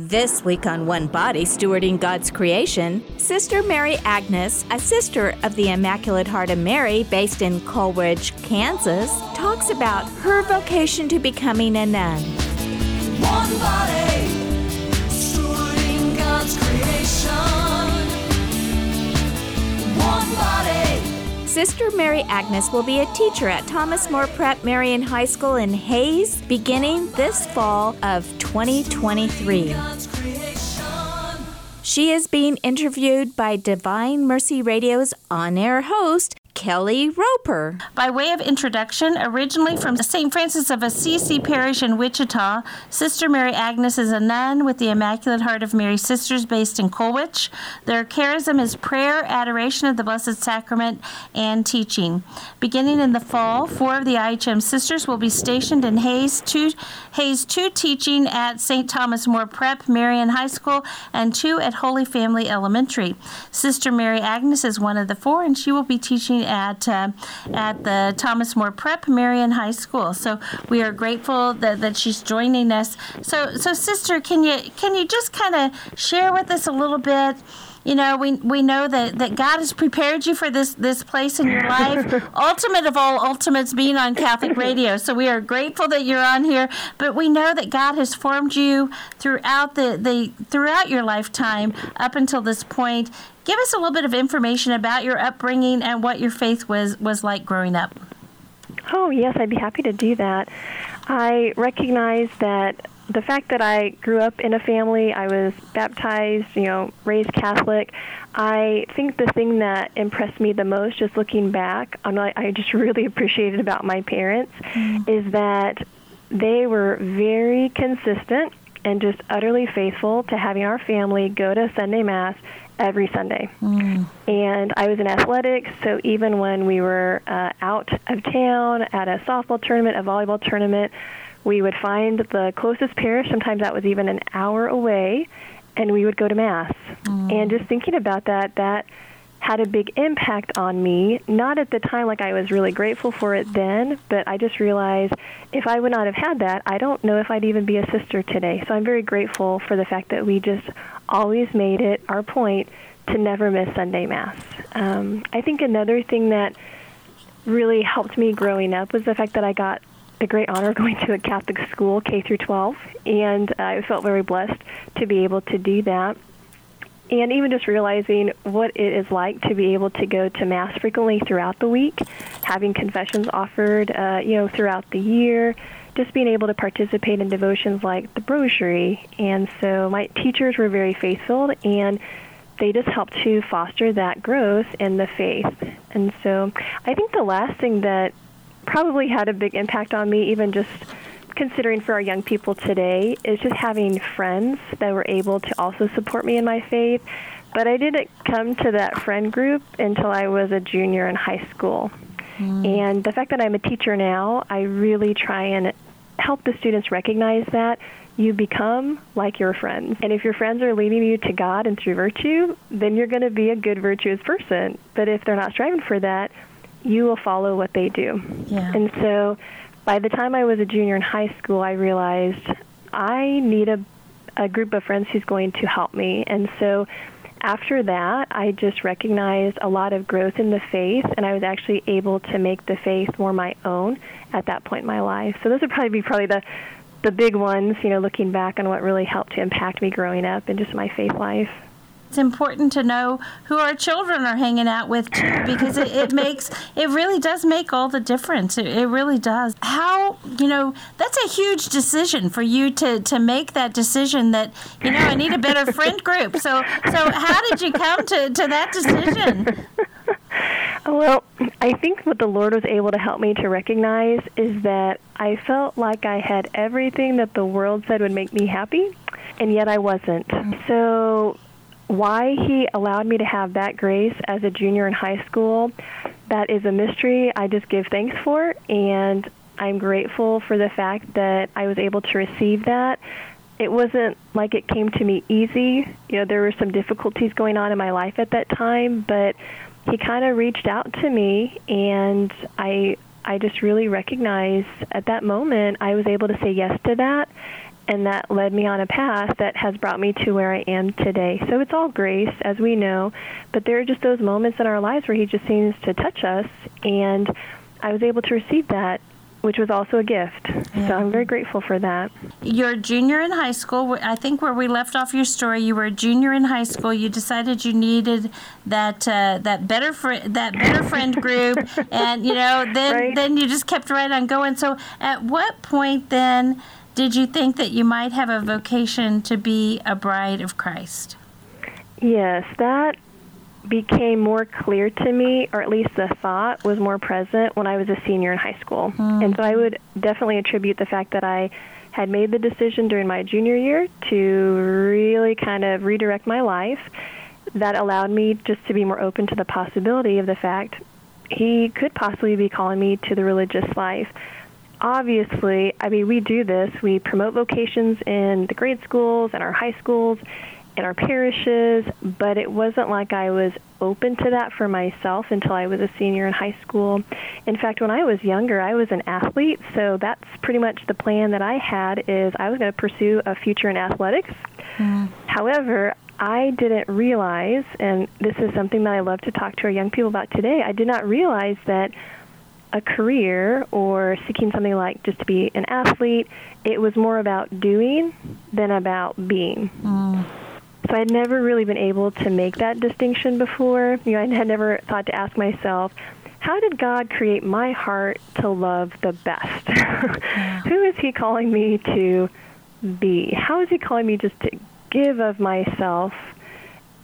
This week on One Body Stewarding God's Creation, Sister Mary Agnes, a sister of the Immaculate Heart of Mary based in Colwich, Kansas, talks about her vocation to becoming a nun. One body, stewarding God's creation. One body. Sister Mary Agnes will be a teacher at Thomas More Prep Marian High School in Hays beginning this fall of 2023. She is being interviewed by Divine Mercy Radio's on air host, Kelly Roper. By way of introduction, originally from St. Francis of Assisi Parish in Wichita, Sister Mary Agnes is a nun with the Immaculate Heart of Mary Sisters based in Colwich. Their charism is prayer, adoration of the Blessed Sacrament, and teaching. Beginning in the fall, four of the IHM sisters will be stationed in Hays 2, Hays 2 teaching at St. Thomas More Prep Marian High School and two at Holy Family Elementary. Sister Mary Agnes is one of the four, and she will be teaching at uh, at the Thomas More Prep Marian High School. So we are grateful that, that she's joining us. So so sister, can you can you just kind of share with us a little bit? you know, we we know that, that God has prepared you for this this place in your life. Ultimate of all ultimates being on Catholic radio. So we are grateful that you're on here. But we know that God has formed you throughout the, the throughout your lifetime up until this point. Give us a little bit of information about your upbringing and what your faith was was like growing up. Oh yes, I'd be happy to do that. I recognize that the fact that I grew up in a family, I was baptized, you know, raised Catholic. I think the thing that impressed me the most, just looking back, on what I just really appreciated about my parents, mm. is that they were very consistent and just utterly faithful to having our family go to Sunday Mass every Sunday. Mm. And I was in athletics, so even when we were uh, out of town at a softball tournament, a volleyball tournament, we would find the closest parish, sometimes that was even an hour away, and we would go to Mass. Mm. And just thinking about that, that had a big impact on me. Not at the time, like I was really grateful for it then, but I just realized if I would not have had that, I don't know if I'd even be a sister today. So I'm very grateful for the fact that we just always made it our point to never miss Sunday Mass. Um, I think another thing that really helped me growing up was the fact that I got the great honor of going to a Catholic school, K through 12, and I felt very blessed to be able to do that. And even just realizing what it is like to be able to go to Mass frequently throughout the week, having confessions offered, uh, you know, throughout the year, just being able to participate in devotions like the Rosary. And so my teachers were very faithful, and they just helped to foster that growth in the faith. And so I think the last thing that probably had a big impact on me, even just considering for our young people today, is just having friends that were able to also support me in my faith. But I didn't come to that friend group until I was a junior in high school. Mm. And the fact that I'm a teacher now, I really try and help the students recognize that you become like your friends. And if your friends are leading you to God and through virtue, then you're going to be a good, virtuous person. But if they're not striving for that, you will follow what they do. Yeah. And so by the time I was a junior in high school, I realized I need a, a group of friends who's going to help me. And so after that, I just recognized a lot of growth in the faith, and I was actually able to make the faith more my own at that point in my life. So those would probably be probably the the big ones, you know, looking back on what really helped to impact me growing up and just my faith life it's important to know who our children are hanging out with too because it, it makes it really does make all the difference. It, it, really does. How you know that's a huge decision for you to to make that decision that you know i need a better friend group. So so how did you come to to that decision? Well i think what the lord was able to help me to recognize is that i felt like i had everything that the world said would make me happy and yet i wasn't. Mm. So why he allowed me to have that grace as a junior in high school, that is a mystery I just give thanks for, and I'm grateful for the fact that I was able to receive that. It wasn't like it came to me easy. You know, there were some difficulties going on in my life at that time, but he kind of reached out to me and I I just really recognized at that moment I was able to say yes to that and that led me on a path that has brought me to where I am today. So it's all grace, as we know, but there are just those moments in our lives where He just seems to touch us, and I was able to receive that which was also a gift. Yeah. So I'm very grateful for that. You're a junior in high school. I think where we left off your story, you were a junior in high school. You decided you needed that uh, that better fr- that better friend group, and you know then right. then you just kept right on going. So at what point then did you think that you might have a vocation to be a bride of Christ? Yes, that became more clear to me, or at least the thought was more present when I was a senior in high school. Mm. And so I would definitely attribute the fact that I had made the decision during my junior year to really kind of redirect my life. That allowed me just to be more open to the possibility of the fact he could possibly be calling me to the religious life. Obviously, I mean, we do this. We promote vocations in the grade schools and our high schools in our parishes, but it wasn't like I was open to that for myself until I was a senior in high school. In fact, when I was younger, I was an athlete, so that's pretty much the plan that I had is I was going to pursue a future in athletics. Mm. However, I didn't realize, and this is something that I love to talk to our young people about today, I did not realize that a career or seeking something like just to be an athlete, it was more about doing than about being. Mm. So I had never really been able to make that distinction before. You know, I had never thought to ask myself, how did God create my heart to love the best? Who is He calling me to be? How is He calling me just to give of myself?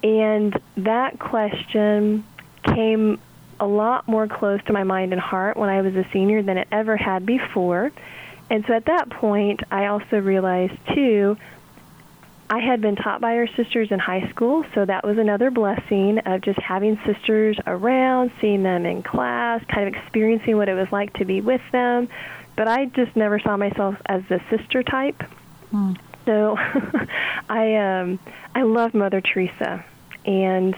And that question came a lot more close to my mind and heart when I was a senior than it ever had before. And so at that point, I also realized, too, I had been taught by our sisters in high school, so that was another blessing of just having sisters around, seeing them in class, kind of experiencing what it was like to be with them. But I just never saw myself as the sister type. Hmm. So I um I love Mother Teresa and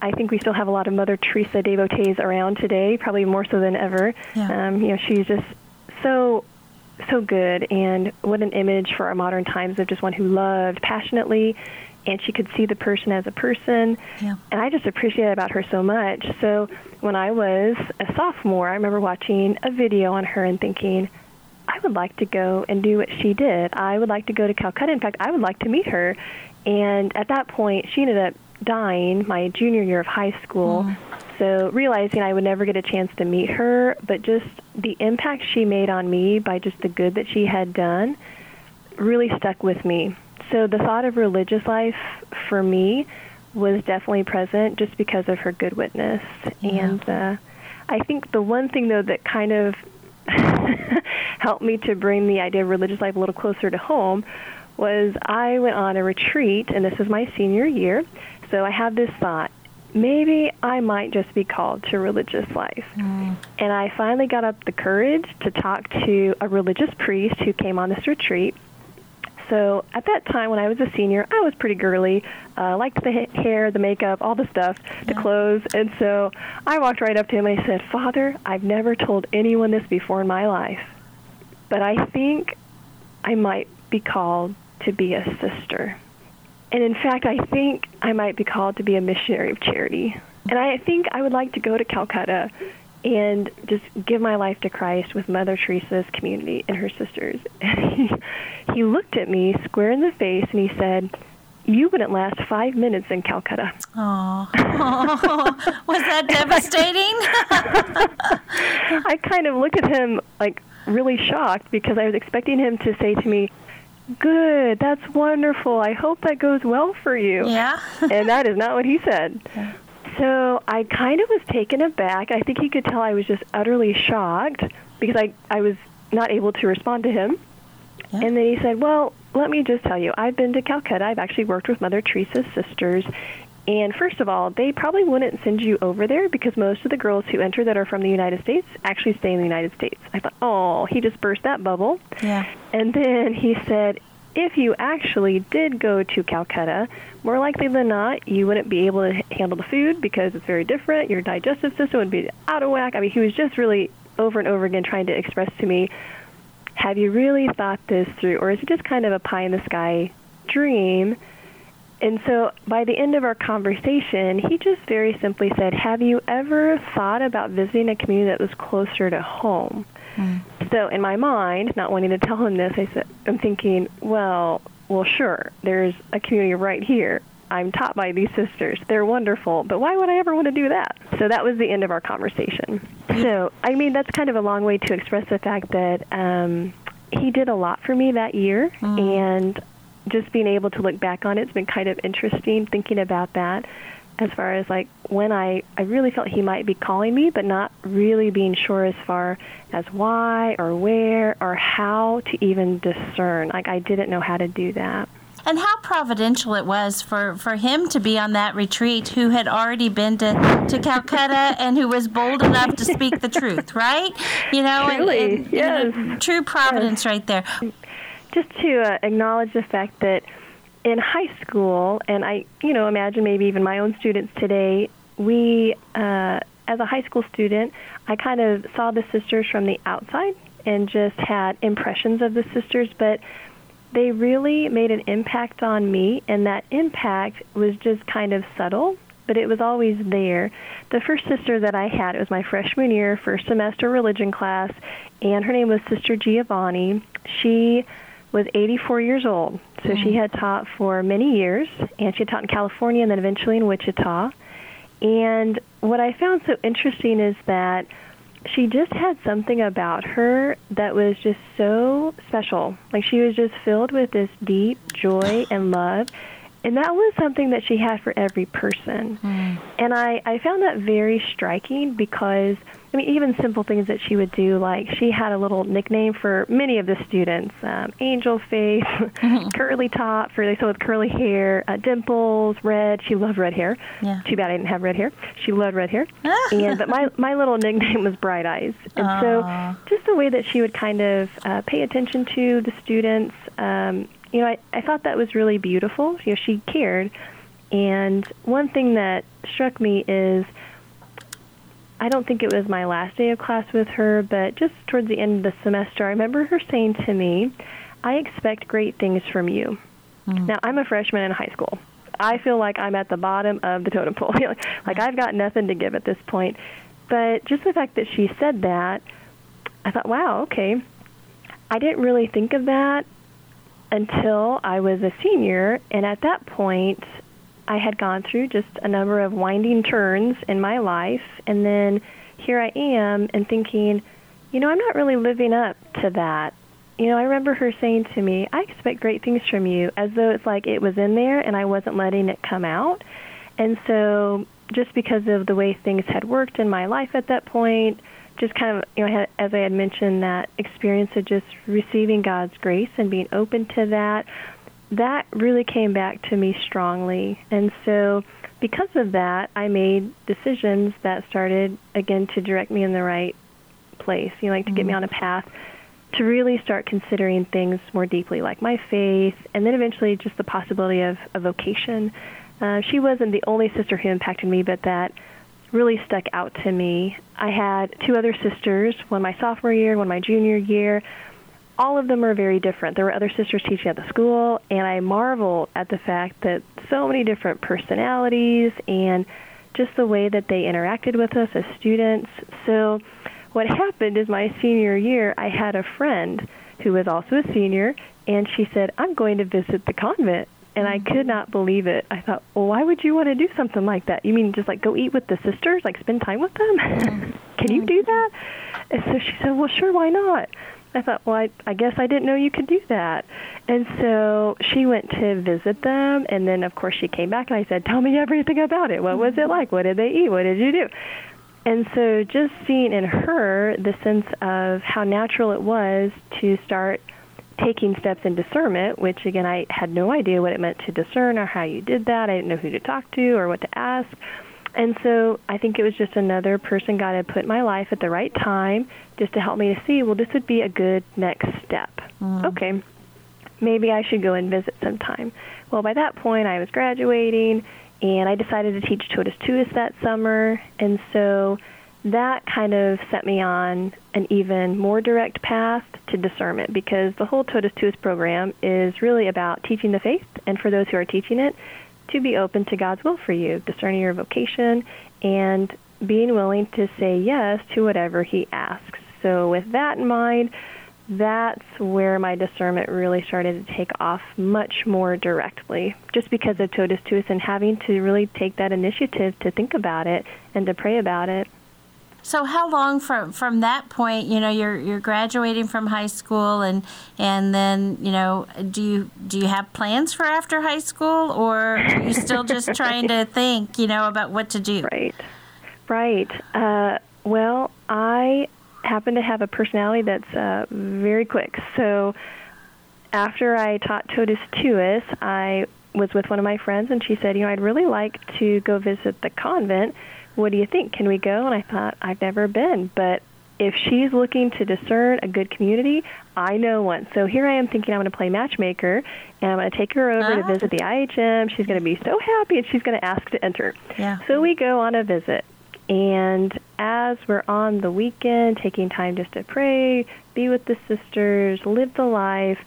I think we still have a lot of Mother Teresa devotees around today, probably more so than ever. Yeah. Um, you know, she's just so so good, and what an image for our modern times of just one who loved passionately, and she could see the person as a person. Yeah. And I just appreciate about her so much. So when I was a sophomore, I remember watching a video on her and thinking, I would like to go and do what she did. I would like to go to Calcutta. In fact, I would like to meet her. And at that point, she ended up dying my junior year of high school. Mm. So realizing I would never get a chance to meet her, but just the impact she made on me by just the good that she had done really stuck with me. So the thought of religious life for me was definitely present just because of her good witness. Yeah. And uh, I think the one thing, though, that kind of helped me to bring the idea of religious life a little closer to home was I went on a retreat, and this was my senior year. So I had this thought maybe I might just be called to religious life. Mm. And I finally got up the courage to talk to a religious priest who came on this retreat. So at that time, when I was a senior, I was pretty girly, uh, liked the ha- hair, the makeup, all the stuff, yeah. the clothes. And so I walked right up to him and I said, Father, I've never told anyone this before in my life, but I think I might be called to be a sister. And in fact, I think I might be called to be a missionary of charity. And I think I would like to go to Calcutta and just give my life to Christ with Mother Teresa's community and her sisters. And he, he looked at me square in the face and he said, you wouldn't last five minutes in Calcutta. Oh, was that devastating? I kind of looked at him like really shocked because I was expecting him to say to me, Good. That's wonderful. I hope that goes well for you. Yeah. and that is not what he said. Yeah. So I kind of was taken aback. I think he could tell I was just utterly shocked because I, I was not able to respond to him. Yeah. And then he said, Well, let me just tell you, I've been to Calcutta. I've actually worked with Mother Teresa's sisters, and first of all, they probably wouldn't send you over there because most of the girls who enter that are from the United States actually stay in the United States. I thought, oh, he just burst that bubble. Yeah. And then he said, if you actually did go to Calcutta, more likely than not, you wouldn't be able to handle the food because it's very different. Your digestive system would be out of whack. I mean, he was just really over and over again trying to express to me Have you really thought this through? Or is it just kind of a pie in the sky dream? And so by the end of our conversation, he just very simply said, Have you ever thought about visiting a community that was closer to home? Mm. So in my mind, not wanting to tell him this, I said, I'm thinking, well, well, sure, there's a community right here. I'm taught by these sisters. They're wonderful, but why would I ever want to do that? So that was the end of our conversation. So, I mean, that's kind of a long way to express the fact that um, he did a lot for me that year, mm. and just being able to look back on it, it's been kind of interesting thinking about that as far as like when I, I really felt he might be calling me, but not really being sure as far as why or where or how to even discern. Like I didn't know how to do that. And how providential it was for, for him to be on that retreat who had already been to, to Calcutta and who was bold enough to speak the truth, right? You know, Truly, and, and, yes. You know, true providence yes. right there. Just to uh, acknowledge the fact that in high school, and I, you know, imagine maybe even my own students today, we, uh, as a high school student, I kind of saw the sisters from the outside and just had impressions of the sisters, but they really made an impact on me, and that impact was just kind of subtle, but it was always there. The first sister that I had, it was my freshman year, first semester religion class, and her name was Sister Giovanni. She was 84 years old. So mm. she had taught for many years, and she had taught in California and then eventually in Wichita. And what I found so interesting is that she just had something about her that was just so special. Like she was just filled with this deep joy and love. And that was something that she had for every person. Mm. And I, I found that very striking because I mean, even simple things that she would do, like she had a little nickname for many of the students: um, Angel Face, mm-hmm. Curly Top for they so with curly hair, uh, Dimples, Red. She loved red hair. Yeah. Too bad I didn't have red hair. She loved red hair. and but my my little nickname was Bright Eyes. And Aww. so just the way that she would kind of uh, pay attention to the students, um, you know, I, I thought that was really beautiful. You know, she cared. And one thing that struck me is I don't think it was my last day of class with her, but just towards the end of the semester, I remember her saying to me, I expect great things from you. Mm. Now, I'm a freshman in high school. I feel like I'm at the bottom of the totem pole. like I've got nothing to give at this point. But just the fact that she said that, I thought, wow, okay. I didn't really think of that until I was a senior, and at that point, I had gone through just a number of winding turns in my life, and then here I am and thinking, you know, I'm not really living up to that. You know, I remember her saying to me, I expect great things from you, as though it's like it was in there and I wasn't letting it come out. And so, just because of the way things had worked in my life at that point, just kind of, you know, as I had mentioned, that experience of just receiving God's grace and being open to that, that really came back to me strongly. And so, because of that, I made decisions that started, again, to direct me in the right place, you know, like to mm-hmm. get me mm-hmm. on a path to really start considering things more deeply, like my faith, and then eventually just the possibility of a vocation. Uh, she wasn't the only sister who impacted me, but that really stuck out to me. I had two other sisters, one my sophomore year, one my junior year, all of them are very different. There were other sisters teaching at the school, and I marvel at the fact that so many different personalities and just the way that they interacted with us as students. So, what happened is my senior year, I had a friend who was also a senior, and she said, I'm going to visit the convent. And I could not believe it. I thought, well, why would you want to do something like that? You mean just like go eat with the sisters, like spend time with them? Can you do that? And so she said, well, sure, why not? I thought, well, I, I guess I didn't know you could do that. And so she went to visit them, and then, of course, she came back, and I said, tell me everything about it. What was it mm-hmm. like? What did they eat? What did you do? And so just seeing in her the sense of how natural it was to start taking steps in discernment, which, again, I had no idea what it meant to discern or how you did that. I didn't know who to talk to or what to ask. And so I think it was just another person God had put in my life at the right time just to help me to see, well, this would be a good next step. Mm. Okay, maybe I should go and visit sometime. Well, by that point, I was graduating, and I decided to teach Totus Tuus that summer. And so that kind of set me on an even more direct path to discernment because the whole Totus Tuus program is really about teaching the faith, and for those who are teaching it, to be open to God's will for you, discerning your vocation, and being willing to say yes to whatever He asks. So, with that in mind, that's where my discernment really started to take off much more directly, just because of Totus Tuus and having to really take that initiative to think about it and to pray about it. So how long from from that point, you know, you're you're graduating from high school and and then, you know, do you do you have plans for after high school or are you still just trying to think, you know, about what to do? Right. Right. Uh, well, I happen to have a personality that's uh, very quick. So after I taught Totus Tuus, I was with one of my friends and she said, you know, I'd really like to go visit the convent what do you think? Can we go? And I thought, I've never been, but if she's looking to discern a good community, I know one. So here I am thinking I'm going to play matchmaker, and I'm going to take her over to ah. visit the IHM. She's going to be so happy, and she's going to ask to enter. Yeah. So we go on a visit, and as we're on the weekend, taking time just to pray, be with the sisters, live the life,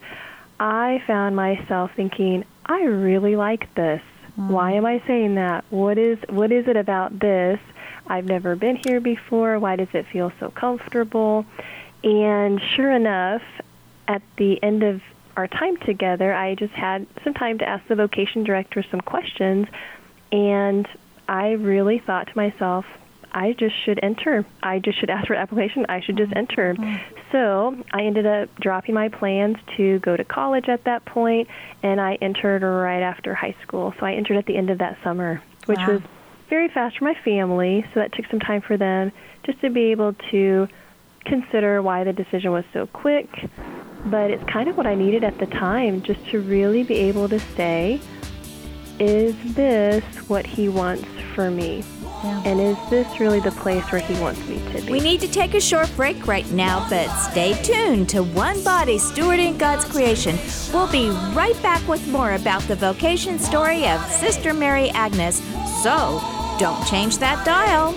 I found myself thinking, I really like this. Why mm. am I saying that? What is what is it about this? I've never been here before. Why does it feel so comfortable? And sure enough, at the end of our time together, I just had some time to ask the vocation director some questions, and I really thought to myself, I just should enter. I just should ask for an application. I should just enter. Mm. So I ended up dropping my plans to go to college at that point, and I entered right after high school. So I entered at the end of that summer, which wow. was very fast for my family. So that took some time for them just to be able to consider why the decision was so quick. But it's kind of what I needed at the time, just to really be able to say, is this what he wants for me? Yeah. And is this really the place where He wants me to be? We need to take a short break right now, but stay tuned to One Body Stewarding God's Creation. We'll be right back with more about the vocation story of Sister Mary Agnes. So don't change that dial.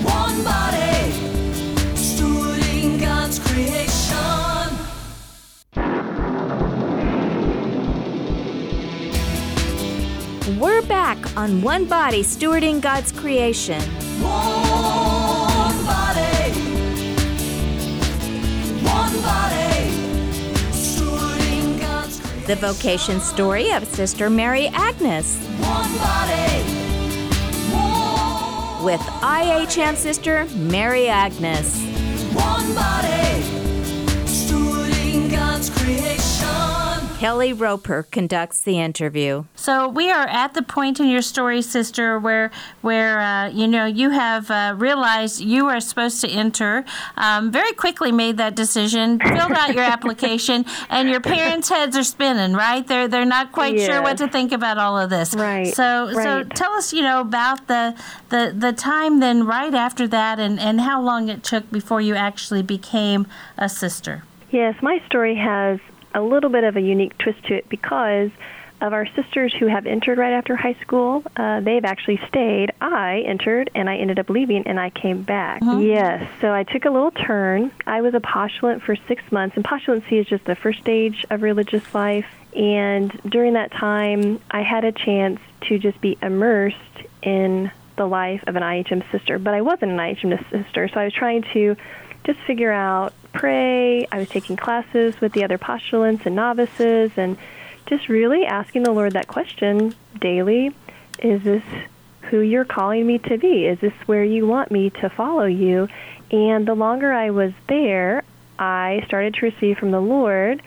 One body, stewarding God's creation. We're back on One Body Stewarding God's Creation. One body. One body. Stewarding God's creation. The vocation story of Sister Mary Agnes. One body. One. With IHM sister Mary Agnes. One body. Stewarding God's creation. Kelly Roper conducts the interview. So we are at the point in your story, sister, where where uh, you know you have uh, realized you are supposed to enter. Um, very quickly made that decision, filled out your application, and your parents' heads are spinning. Right? They're they're not quite yes. sure what to think about all of this. Right. So right. so tell us, you know, about the the the time then right after that, and and how long it took before you actually became a sister. Yes, my story has a little bit of a unique twist to it because of our sisters who have entered right after high school, uh, they've actually stayed. I entered and I ended up leaving and I came back. Mm-hmm. Yes, so I took a little turn. I was a postulant for six months, and postulancy is just the first stage of religious life. And during that time, I had a chance to just be immersed in the life of an IHM sister. But I wasn't an IHM sister, so I was trying to just figure out pray. I was taking classes with the other postulants and novices and just really asking the Lord that question daily is this who you're calling me to be? Is this where you want me to follow you? And the longer I was there, I started to receive from the Lord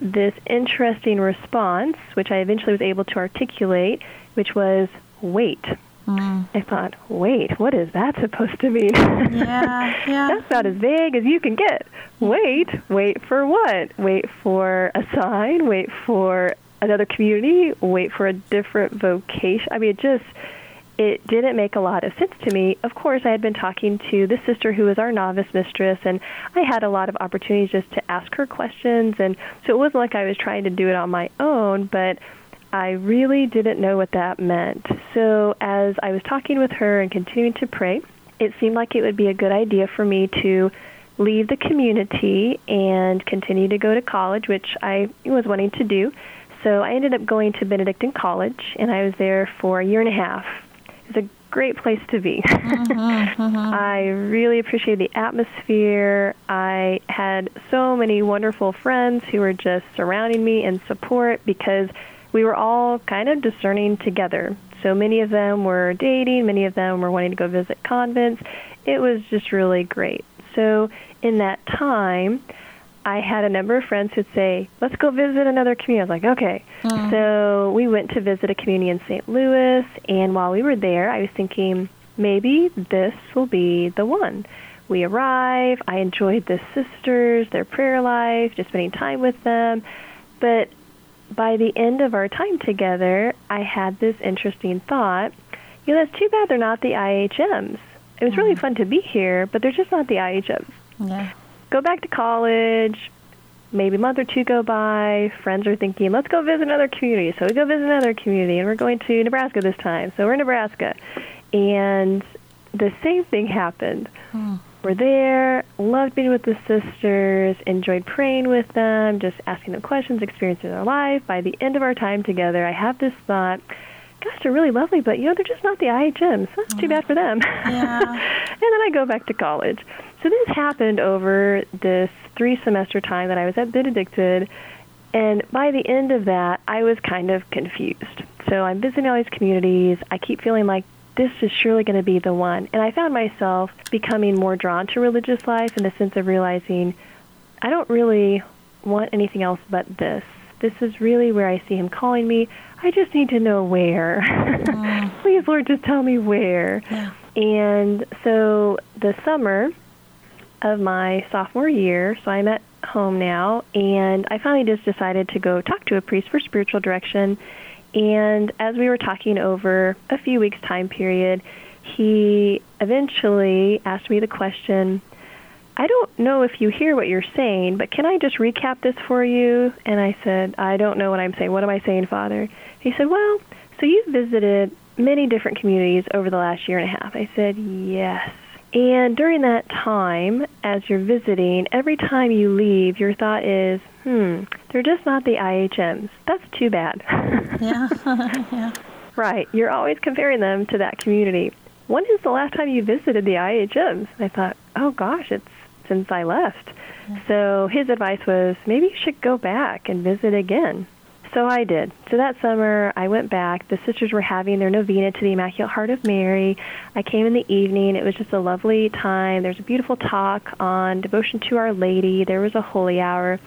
this interesting response, which I eventually was able to articulate, which was wait. Mm. I thought, wait, what is that supposed to mean? Yeah, yeah. That's about as vague as you can get. Wait, wait for what? Wait for a sign, wait for another community, wait for a different vocation. I mean, it just it didn't make a lot of sense to me. Of course, I had been talking to the sister who was our novice mistress, and I had a lot of opportunities just to ask her questions, and so it wasn't like I was trying to do it on my own, but I really didn't know what that meant. So, as I was talking with her and continuing to pray, it seemed like it would be a good idea for me to leave the community and continue to go to college, which I was wanting to do. So I ended up going to Benedictine College, and I was there for a year and a half. It was a great place to be. Mm-hmm, mm-hmm. I really appreciated the atmosphere. I had so many wonderful friends who were just surrounding me in support because we were all kind of discerning together. So many of them were dating, many of them were wanting to go visit convents. It was just really great. So in that time, I had a number of friends who'd say, "Let's go visit another community." I was like, "Okay." Mm. So we went to visit a community in St. Louis, and while we were there, I was thinking maybe this will be the one. We arrive. I enjoyed the sisters, their prayer life, just spending time with them. But by the end of our time together, I had this interesting thought. You know, that's too bad they're not the IHMs. It was really mm. fun to be here, but they're just not the IHMs. Yeah go back to college. Maybe a month or two go by. Friends are thinking, let's go visit another community. So we go visit another community, and we're going to Nebraska this time. So we're in Nebraska. And the same thing happened. Hmm. We're there, loved being with the sisters, enjoyed praying with them, just asking them questions, experiencing their life. By the end of our time together, I have this thought gosh, they're really lovely, but you know, they're just not the IHMs. That's too mm. bad for them. Yeah. and then I go back to college. So this happened over this three semester time that I was at Benedictine, and by the end of that, I was kind of confused. So I'm visiting all these communities. I keep feeling like this is surely going to be the one. And I found myself becoming more drawn to religious life in the sense of realizing I don't really want anything else but this. This is really where I see him calling me. I just need to know where. Mm. Please, Lord, just tell me where. Yeah. And so the summer, of my sophomore year, so I'm at home now, and I finally just decided to go talk to a priest for spiritual direction. And as we were talking over a few weeks' time period, he eventually asked me the question, I don't know if you hear what you're saying, but can I just recap this for you? And I said, I don't know what I'm saying. What am I saying, Father? He said, Well, so you've visited many different communities over the last year and a half. I said, Yes. And during that time, as you're visiting, every time you leave, your thought is, hmm, they're just not the IHMs. That's too bad. yeah. yeah. Right. You're always comparing them to that community. When is the last time you visited the IHMs? I thought, oh gosh, it's since I left. Yeah. So his advice was maybe you should go back and visit again. So I did. So that summer, I went back. The sisters were having their novena to the Immaculate Heart of Mary. I came in the evening. It was just a lovely time. There's a beautiful talk on devotion to Our Lady. There was a holy hour.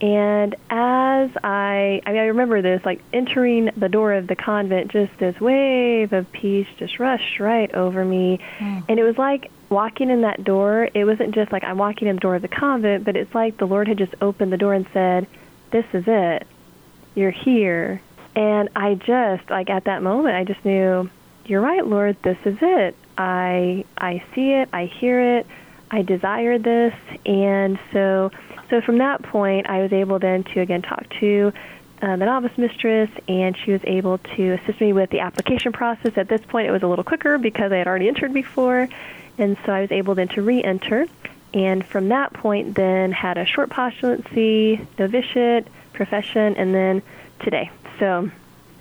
And as I, I mean, I remember this, like entering the door of the convent, just this wave of peace just rushed right over me. Mm. And it was like walking in that door. It wasn't just like I'm walking in the door of the convent, but it's like the Lord had just opened the door and said, This is it you're here. And I just, like at that moment, I just knew, you're right, Lord, this is it. I, I see it, I hear it, I desire this. And so, so from that point, I was able then to again talk to uh, the novice mistress, and she was able to assist me with the application process. At this point, it was a little quicker because I had already entered before, and so I was able then to re-enter. And from that point, then had a short postulancy, novitiate, profession, and then today. So,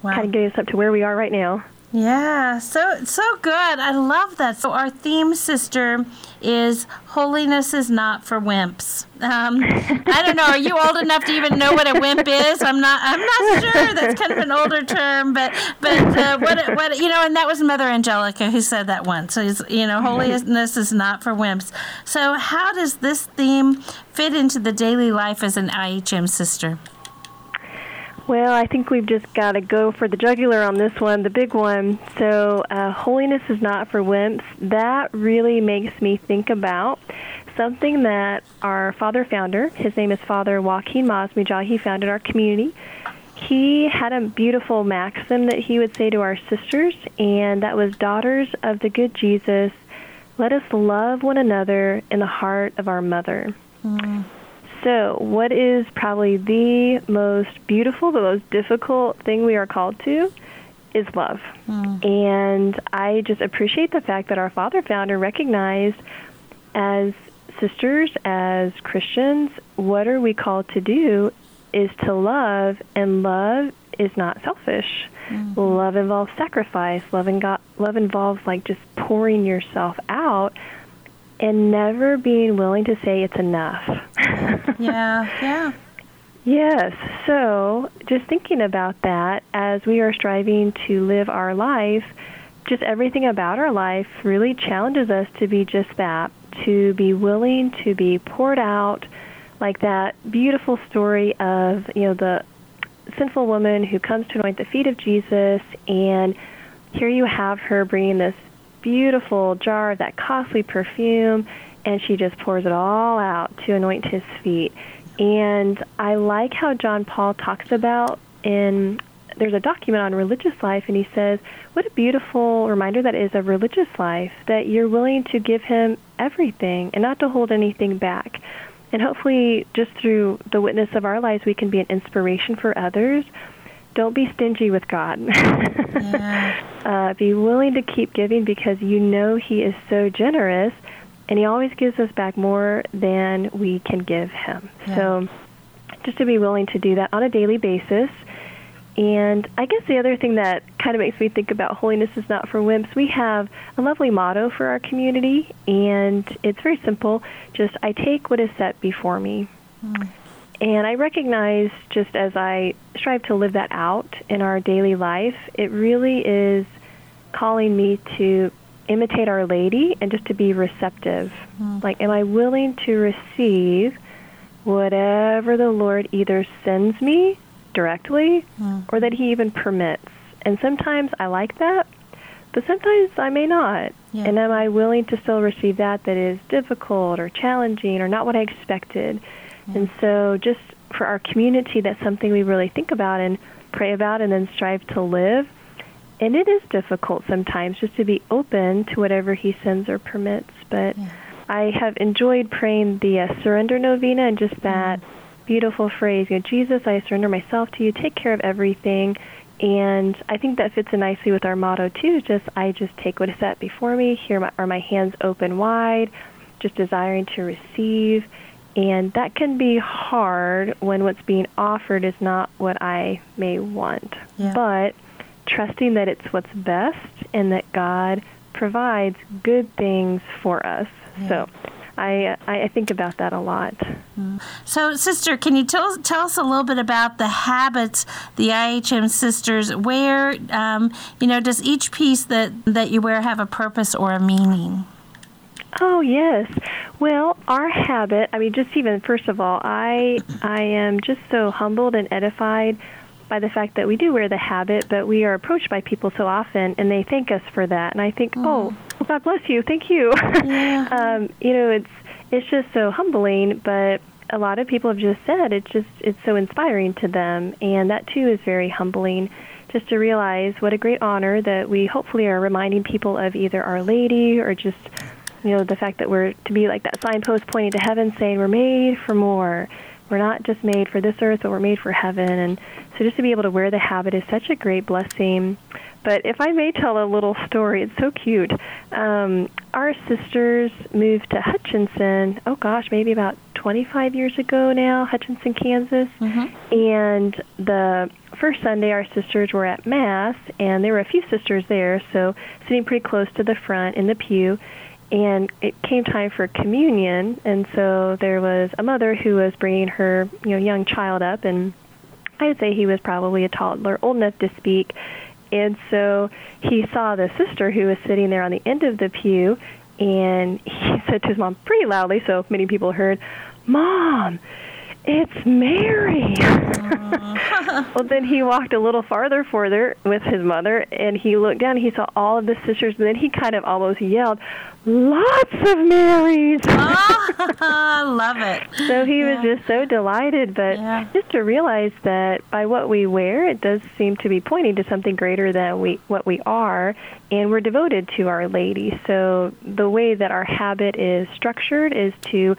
wow. kind of getting us up to where we are right now. Yeah, so so good. I love that. So our theme, sister, is holiness is not for wimps. Um, I don't know. Are you old enough to even know what a wimp is? I'm not. I'm not sure. That's kind of an older term, but but uh, what what you know, and that was Mother Angelica who said that once. So you know, holiness is not for wimps. So how does this theme fit into the daily life as an IHM sister? Well, I think we've just got to go for the jugular on this one, the big one. So, uh, holiness is not for wimps. That really makes me think about something that our father founder, his name is Father Joaquin Masmitjá, he founded our community. He had a beautiful maxim that he would say to our sisters, and that was, Daughters of the good Jesus, let us love one another in the heart of our mother. Mm. So, what is probably the most beautiful, the most difficult thing we are called to is love. Mm. And I just appreciate the fact that our father founder recognized as sisters, as Christians, what are we called to do is to love, and love is not selfish. Mm-hmm. Love involves sacrifice. Love, and God, love involves like just pouring yourself out and never being willing to say it's enough. Yeah, yeah. Yes. So, just thinking about that as we are striving to live our life, just everything about our life really challenges us to be just that, to be willing to be poured out like that beautiful story of, you know, the sinful woman who comes to anoint the feet of Jesus and here you have her bringing this beautiful jar of that costly perfume and she just pours it all out to anoint his feet. And I like how John Paul talks about in there's a document on religious life and he says, What a beautiful reminder that is of religious life, that you're willing to give him everything and not to hold anything back. And hopefully just through the witness of our lives we can be an inspiration for others. Don't be stingy with God. yeah. uh, be willing to keep giving because you know He is so generous and He always gives us back more than we can give Him. Yeah. So just to be willing to do that on a daily basis. And I guess the other thing that kind of makes me think about holiness is not for wimps, we have a lovely motto for our community, and it's very simple just, I take what is set before me. Mm. And I recognize just as I strive to live that out in our daily life, it really is calling me to imitate Our Lady and just to be receptive. Mm. Like, am I willing to receive whatever the Lord either sends me directly mm. or that He even permits? And sometimes I like that, but sometimes I may not. Yeah. And am I willing to still receive that that is difficult or challenging or not what I expected? Yeah. And so, just for our community, that's something we really think about and pray about and then strive to live and it is difficult sometimes just to be open to whatever He sends or permits. But yeah. I have enjoyed praying the uh, surrender novena and just that mm beautiful phrase, you know, Jesus, I surrender myself to you. Take care of everything. And I think that fits in nicely with our motto too. Just I just take what is set before me. Here my, are my hands open wide, just desiring to receive. And that can be hard when what's being offered is not what I may want. Yeah. But trusting that it's what's best and that God provides good things for us. Yeah. So I, I think about that a lot. Mm-hmm. So, sister, can you tell tell us a little bit about the habits the IHM sisters wear? Um, you know, does each piece that that you wear have a purpose or a meaning? Oh yes. Well, our habit. I mean, just even first of all, I I am just so humbled and edified by the fact that we do wear the habit, but we are approached by people so often, and they thank us for that. And I think, mm. oh, God bless you, thank you. Yeah. um, you know, it's it's just so humbling, but a lot of people have just said it's just it's so inspiring to them, and that too is very humbling. Just to realize what a great honor that we hopefully are reminding people of either Our Lady or just you know the fact that we're to be like that signpost pointing to heaven, saying we're made for more. We're not just made for this earth, but we're made for heaven. And so just to be able to wear the habit is such a great blessing. But if I may tell a little story, it's so cute. Um, our sisters moved to Hutchinson, oh gosh, maybe about 25 years ago now, Hutchinson, Kansas. Mm-hmm. And the first Sunday, our sisters were at Mass, and there were a few sisters there, so sitting pretty close to the front in the pew and it came time for communion and so there was a mother who was bringing her you know young child up and i'd say he was probably a toddler old enough to speak. And so he saw the sister who was sitting there on the end of the pew and he said to his mom pretty loudly so many people heard mom it's Mary. well, then he walked a little farther further with his mother, and he looked down. He saw all of the sisters, and then he kind of almost yelled, "Lots of Marys!" oh, love it. So he yeah. was just so delighted, but yeah. just to realize that by what we wear, it does seem to be pointing to something greater than we what we are, and we're devoted to Our Lady. So the way that our habit is structured is to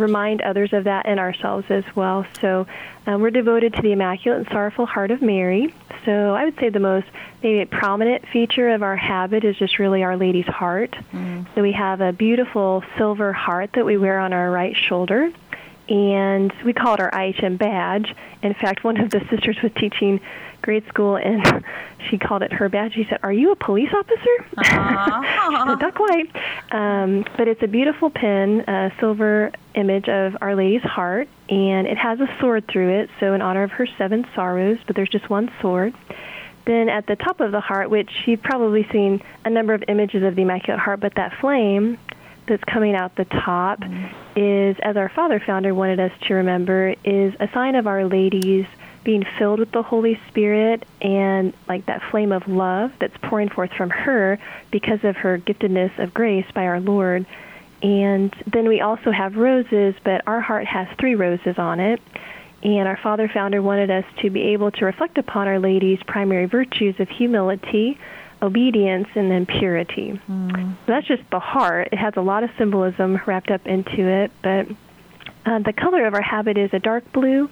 remind others of that and ourselves as well. So um, we're devoted to the Immaculate and Sorrowful Heart of Mary. So I would say the most maybe prominent feature of our habit is just really Our Lady's heart. Mm. So we have a beautiful silver heart that we wear on our right shoulder and we call it our IHM badge. In fact, one of the sisters was teaching grade school, and she called it her badge. She said, "Are you a police officer?" Uh-huh. said, Not quite, um, but it's a beautiful pin, a silver image of Our Lady's heart, and it has a sword through it, so in honor of her seven sorrows. But there's just one sword. Then at the top of the heart, which you've probably seen a number of images of the Immaculate Heart, but that flame that's coming out the top mm-hmm. is, as our father founder wanted us to remember, is a sign of Our Lady's being filled with the Holy Spirit and like that flame of love that's pouring forth from her because of her giftedness of grace by our Lord. And then we also have roses, but our heart has three roses on it. And our father founder wanted us to be able to reflect upon Our Lady's primary virtues of humility, obedience and then purity. Mm. So that's just the heart. It has a lot of symbolism wrapped up into it, but uh, the color of our habit is a dark blue,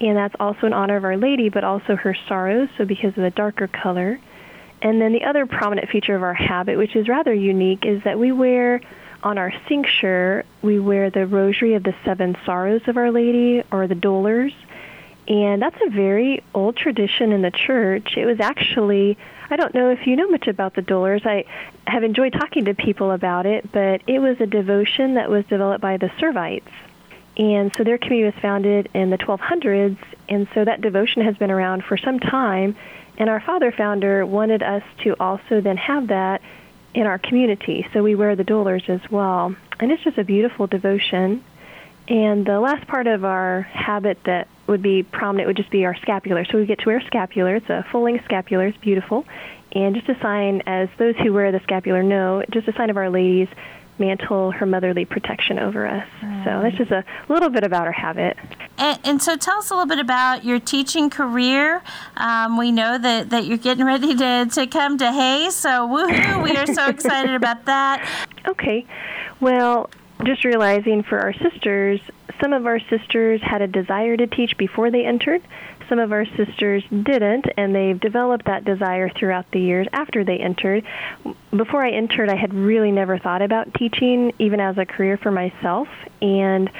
and that's also in honor of Our Lady, but also her sorrows, so because of the darker color. And then the other prominent feature of our habit, which is rather unique, is that we wear on our cincture, we wear the rosary of the seven sorrows of Our Lady, or the dolors. And that's a very old tradition in the church. It was actually I don't know if you know much about the Dolors. I have enjoyed talking to people about it, but it was a devotion that was developed by the Servites. And so their community was founded in the 1200s, and so that devotion has been around for some time. And our father founder wanted us to also then have that in our community. So we wear the Dolors as well. And it's just a beautiful devotion. And the last part of our habit that would be prominent would just be our scapular. So we get to wear scapular. It's a full length scapular. It's beautiful. And just a sign, as those who wear the scapular know, just a sign of Our Lady's mantle, her motherly protection over us. Mm. So that's just a little bit about our habit. And, and, so tell us a little bit about your teaching career. Um, we know that, that you're getting ready to, to come to Hays, so woohoo, we are so excited about that. Okay. Well, just realizing for our sisters, some of our sisters had a desire to teach before they entered. Some of our sisters didn't, and they've developed that desire throughout the years after they entered. Before I entered, I had really never thought about teaching, even as a career for myself, and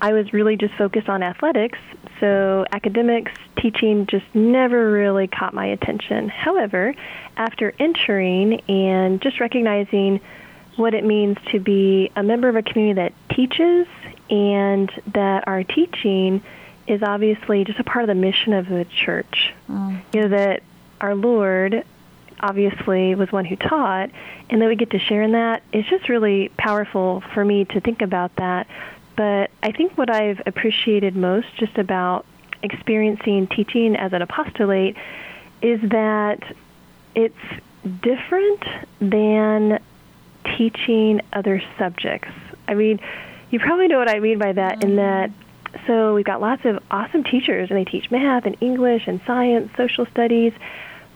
I was really just focused on athletics. So academics, teaching just never really caught my attention. However, after entering and just recognizing what it means to be a member of a community that teaches and that our teaching is obviously just a part of the mission of the church. Mm. You know, that our Lord obviously was one who taught, and that we get to share in that. It's just really powerful for me to think about that. But I think what I've appreciated most just about experiencing teaching as an apostolate is that it's different than teaching other subjects. I mean, you probably know what I mean by that in that so we've got lots of awesome teachers and they teach math and English and science, social studies,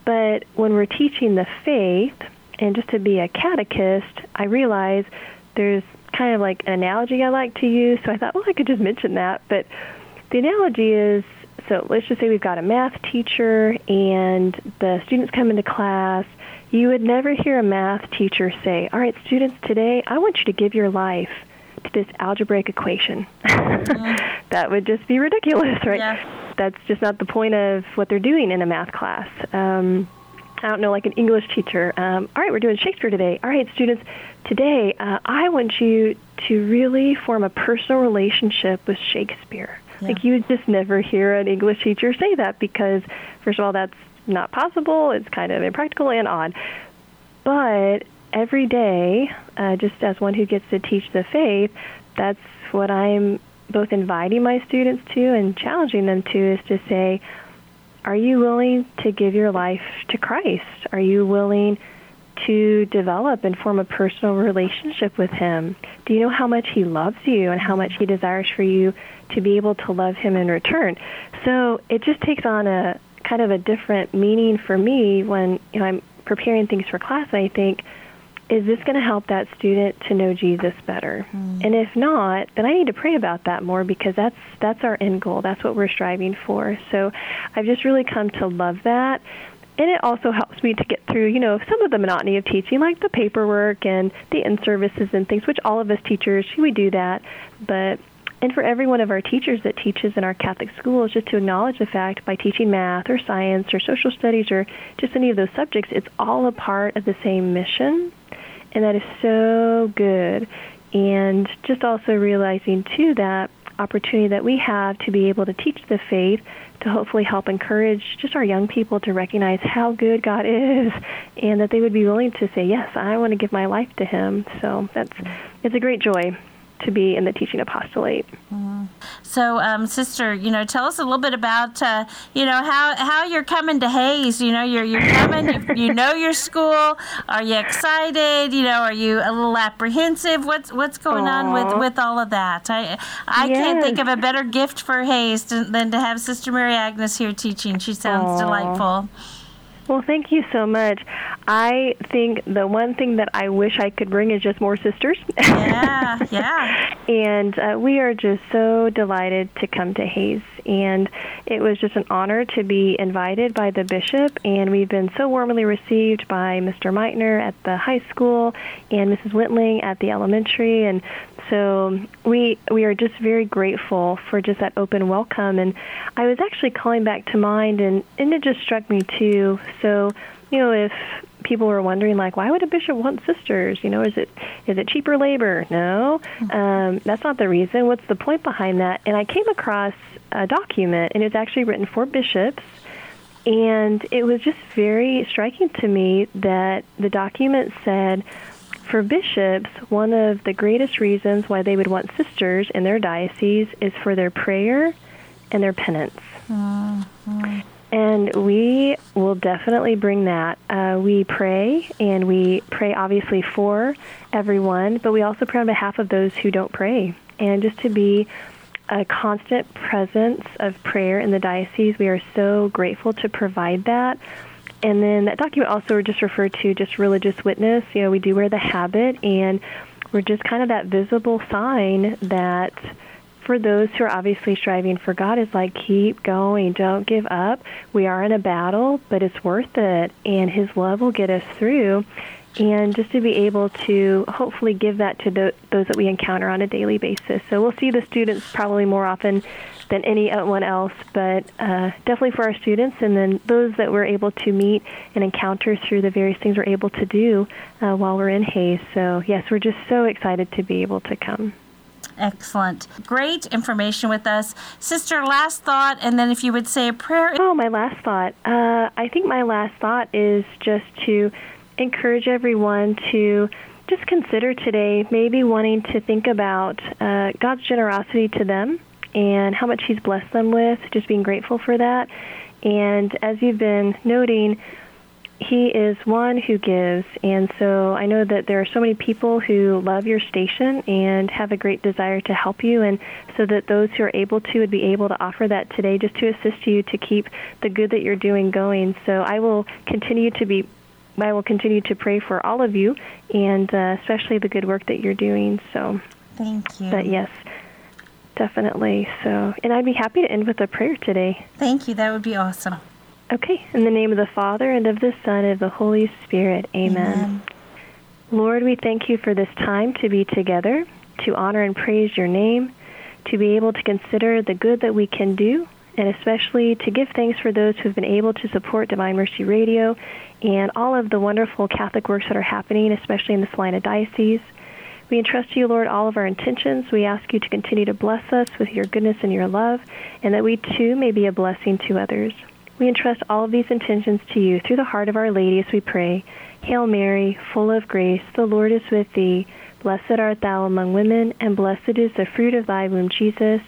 but when we're teaching the faith and just to be a catechist, I realize there's kind of like an analogy I like to use, so I thought, well, I could just mention that, but the analogy is so let's just say we've got a math teacher and the students come into class. You would never hear a math teacher say, All right, students, today I want you to give your life to this algebraic equation. Mm. that would just be ridiculous, right? Yeah. That's just not the point of what they're doing in a math class. Um, I don't know, like an English teacher. Um, all right, we're doing Shakespeare today. All right, students, today uh, I want you to really form a personal relationship with Shakespeare. Yeah. Like you would just never hear an English teacher say that because, first of all, that's not possible. It's kind of impractical and odd. But every day, uh, just as one who gets to teach the faith, that's what I'm both inviting my students to and challenging them to is to say, are you willing to give your life to Christ? Are you willing to develop and form a personal relationship with Him? Do you know how much He loves you and how much He desires for you to be able to love Him in return? So it just takes on a, kind of a different meaning for me when you know I'm preparing things for class. I think is this going to help that student to know Jesus better? Mm. And if not, then I need to pray about that more because that's that's our end goal. That's what we're striving for. So I've just really come to love that. And it also helps me to get through, you know, some of the monotony of teaching, like the paperwork and the in services and things, which all of us teachers, we do that. But and for every one of our teachers that teaches in our Catholic schools, just to acknowledge the fact by teaching math or science or social studies or just any of those subjects, it's all a part of the same mission and that is so good. And just also realizing, too, that opportunity that we have to be able to teach the faith to hopefully help encourage just our young people to recognize how good God is and that they would be willing to say, Yes, I want to give my life to Him. So that's it's a great joy to be in the teaching apostolate. Mm. So, um, sister, you know, tell us a little bit about, uh, you know, how, how you're coming to Hays. You know, you're you're coming. you, you, know your school. Are you excited? You know, are you a little apprehensive? What's what's going Aww. on with, with all of that? I I yes. can't think of a better gift for Hays to, than to have Sister Mary Agnes here teaching. She sounds Aww. delightful. Well, thank you so much. I think the one thing that I wish I could bring is just more sisters. Yeah, yeah. and uh, we are just so delighted to come to Hays. And it was just an honor to be invited by the bishop. And we've been so warmly received by Mr. Meitner at the high school and Mrs. Wintling at the elementary. And so we we are just very grateful for just that open welcome. And I was actually calling back to mind, and and it just struck me too. So you know, if people were wondering like why would a bishop want sisters you know is it is it cheaper labor no mm-hmm. um, that's not the reason what's the point behind that and i came across a document and it's actually written for bishops and it was just very striking to me that the document said for bishops, one of the greatest reasons why they would want sisters in their diocese is for their prayer and their penance. Mm-hmm. And we will definitely bring that. Uh, we pray, and we pray obviously for everyone, but we also pray on behalf of those who don't pray. And just to be a constant presence of prayer in the diocese, we are so grateful to provide that. And then that document also just referred to just religious witness. You know, we do wear the habit, and we're just kind of that visible sign that for those who are obviously striving for God is like keep going, don't give up. We are in a battle, but it's worth it, and His love will get us through. And just to be able to hopefully give that to the, those that we encounter on a daily basis. So we'll see the students probably more often than anyone else, but uh, definitely for our students and then those that we're able to meet and encounter through the various things we're able to do uh, while we're in Hays. So, yes, we're just so excited to be able to come. Excellent. Great information with us. Sister, last thought, and then if you would say a prayer. Oh, my last thought. Uh, I think my last thought is just to encourage everyone to just consider today maybe wanting to think about uh, God's generosity to them and how much He's blessed them with, just being grateful for that. And as you've been noting, He is one who gives. And so I know that there are so many people who love your station and have a great desire to help you. And so that those who are able to would be able to offer that today just to assist you to keep the good that you're doing going. So I will continue to be I will continue to pray for all of you and uh, especially the good work that you're doing. So Thank you. But yes, Definitely. So, and I'd be happy to end with a prayer today. Thank you. That would be awesome. Okay. In the name of the Father and of the Son and of the Holy Spirit. Amen. Amen. Lord, we thank you for this time to be together, to honor and praise your name, to be able to consider the good that we can do, and especially to give thanks for those who have been able to support Divine Mercy Radio and all of the wonderful Catholic works that are happening, especially in the Salina Diocese. We entrust to you, Lord, all of our intentions. We ask you to continue to bless us with your goodness and your love, and that we too may be a blessing to others. We entrust all of these intentions to you through the heart of Our Lady as we pray. Hail Mary, full of grace, the Lord is with thee. Blessed art thou among women, and blessed is the fruit of thy womb, Jesus.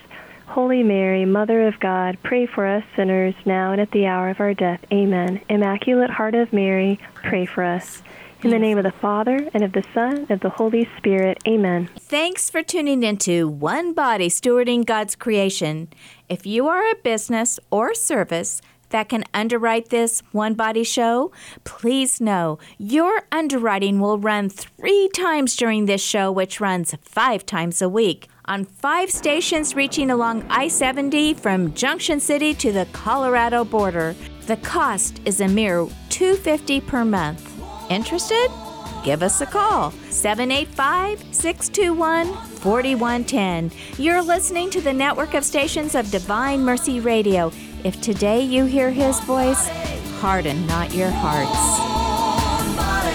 Holy Mary, Mother of God, pray for us sinners now and at the hour of our death. Amen. Immaculate Heart of Mary, pray for us. In the name of the Father, and of the Son, and of the Holy Spirit. Amen. Thanks for tuning into One Body Stewarding God's Creation. If you are a business or service that can underwrite this One Body show? Please know your underwriting will run three times during this show, which runs five times a week on five stations reaching along I 70 from Junction City to the Colorado border. The cost is a mere 250 per month. Interested? Give us a call 785 621 4110. You're listening to the network of stations of Divine Mercy Radio. If today you hear his voice, harden not your hearts. Body,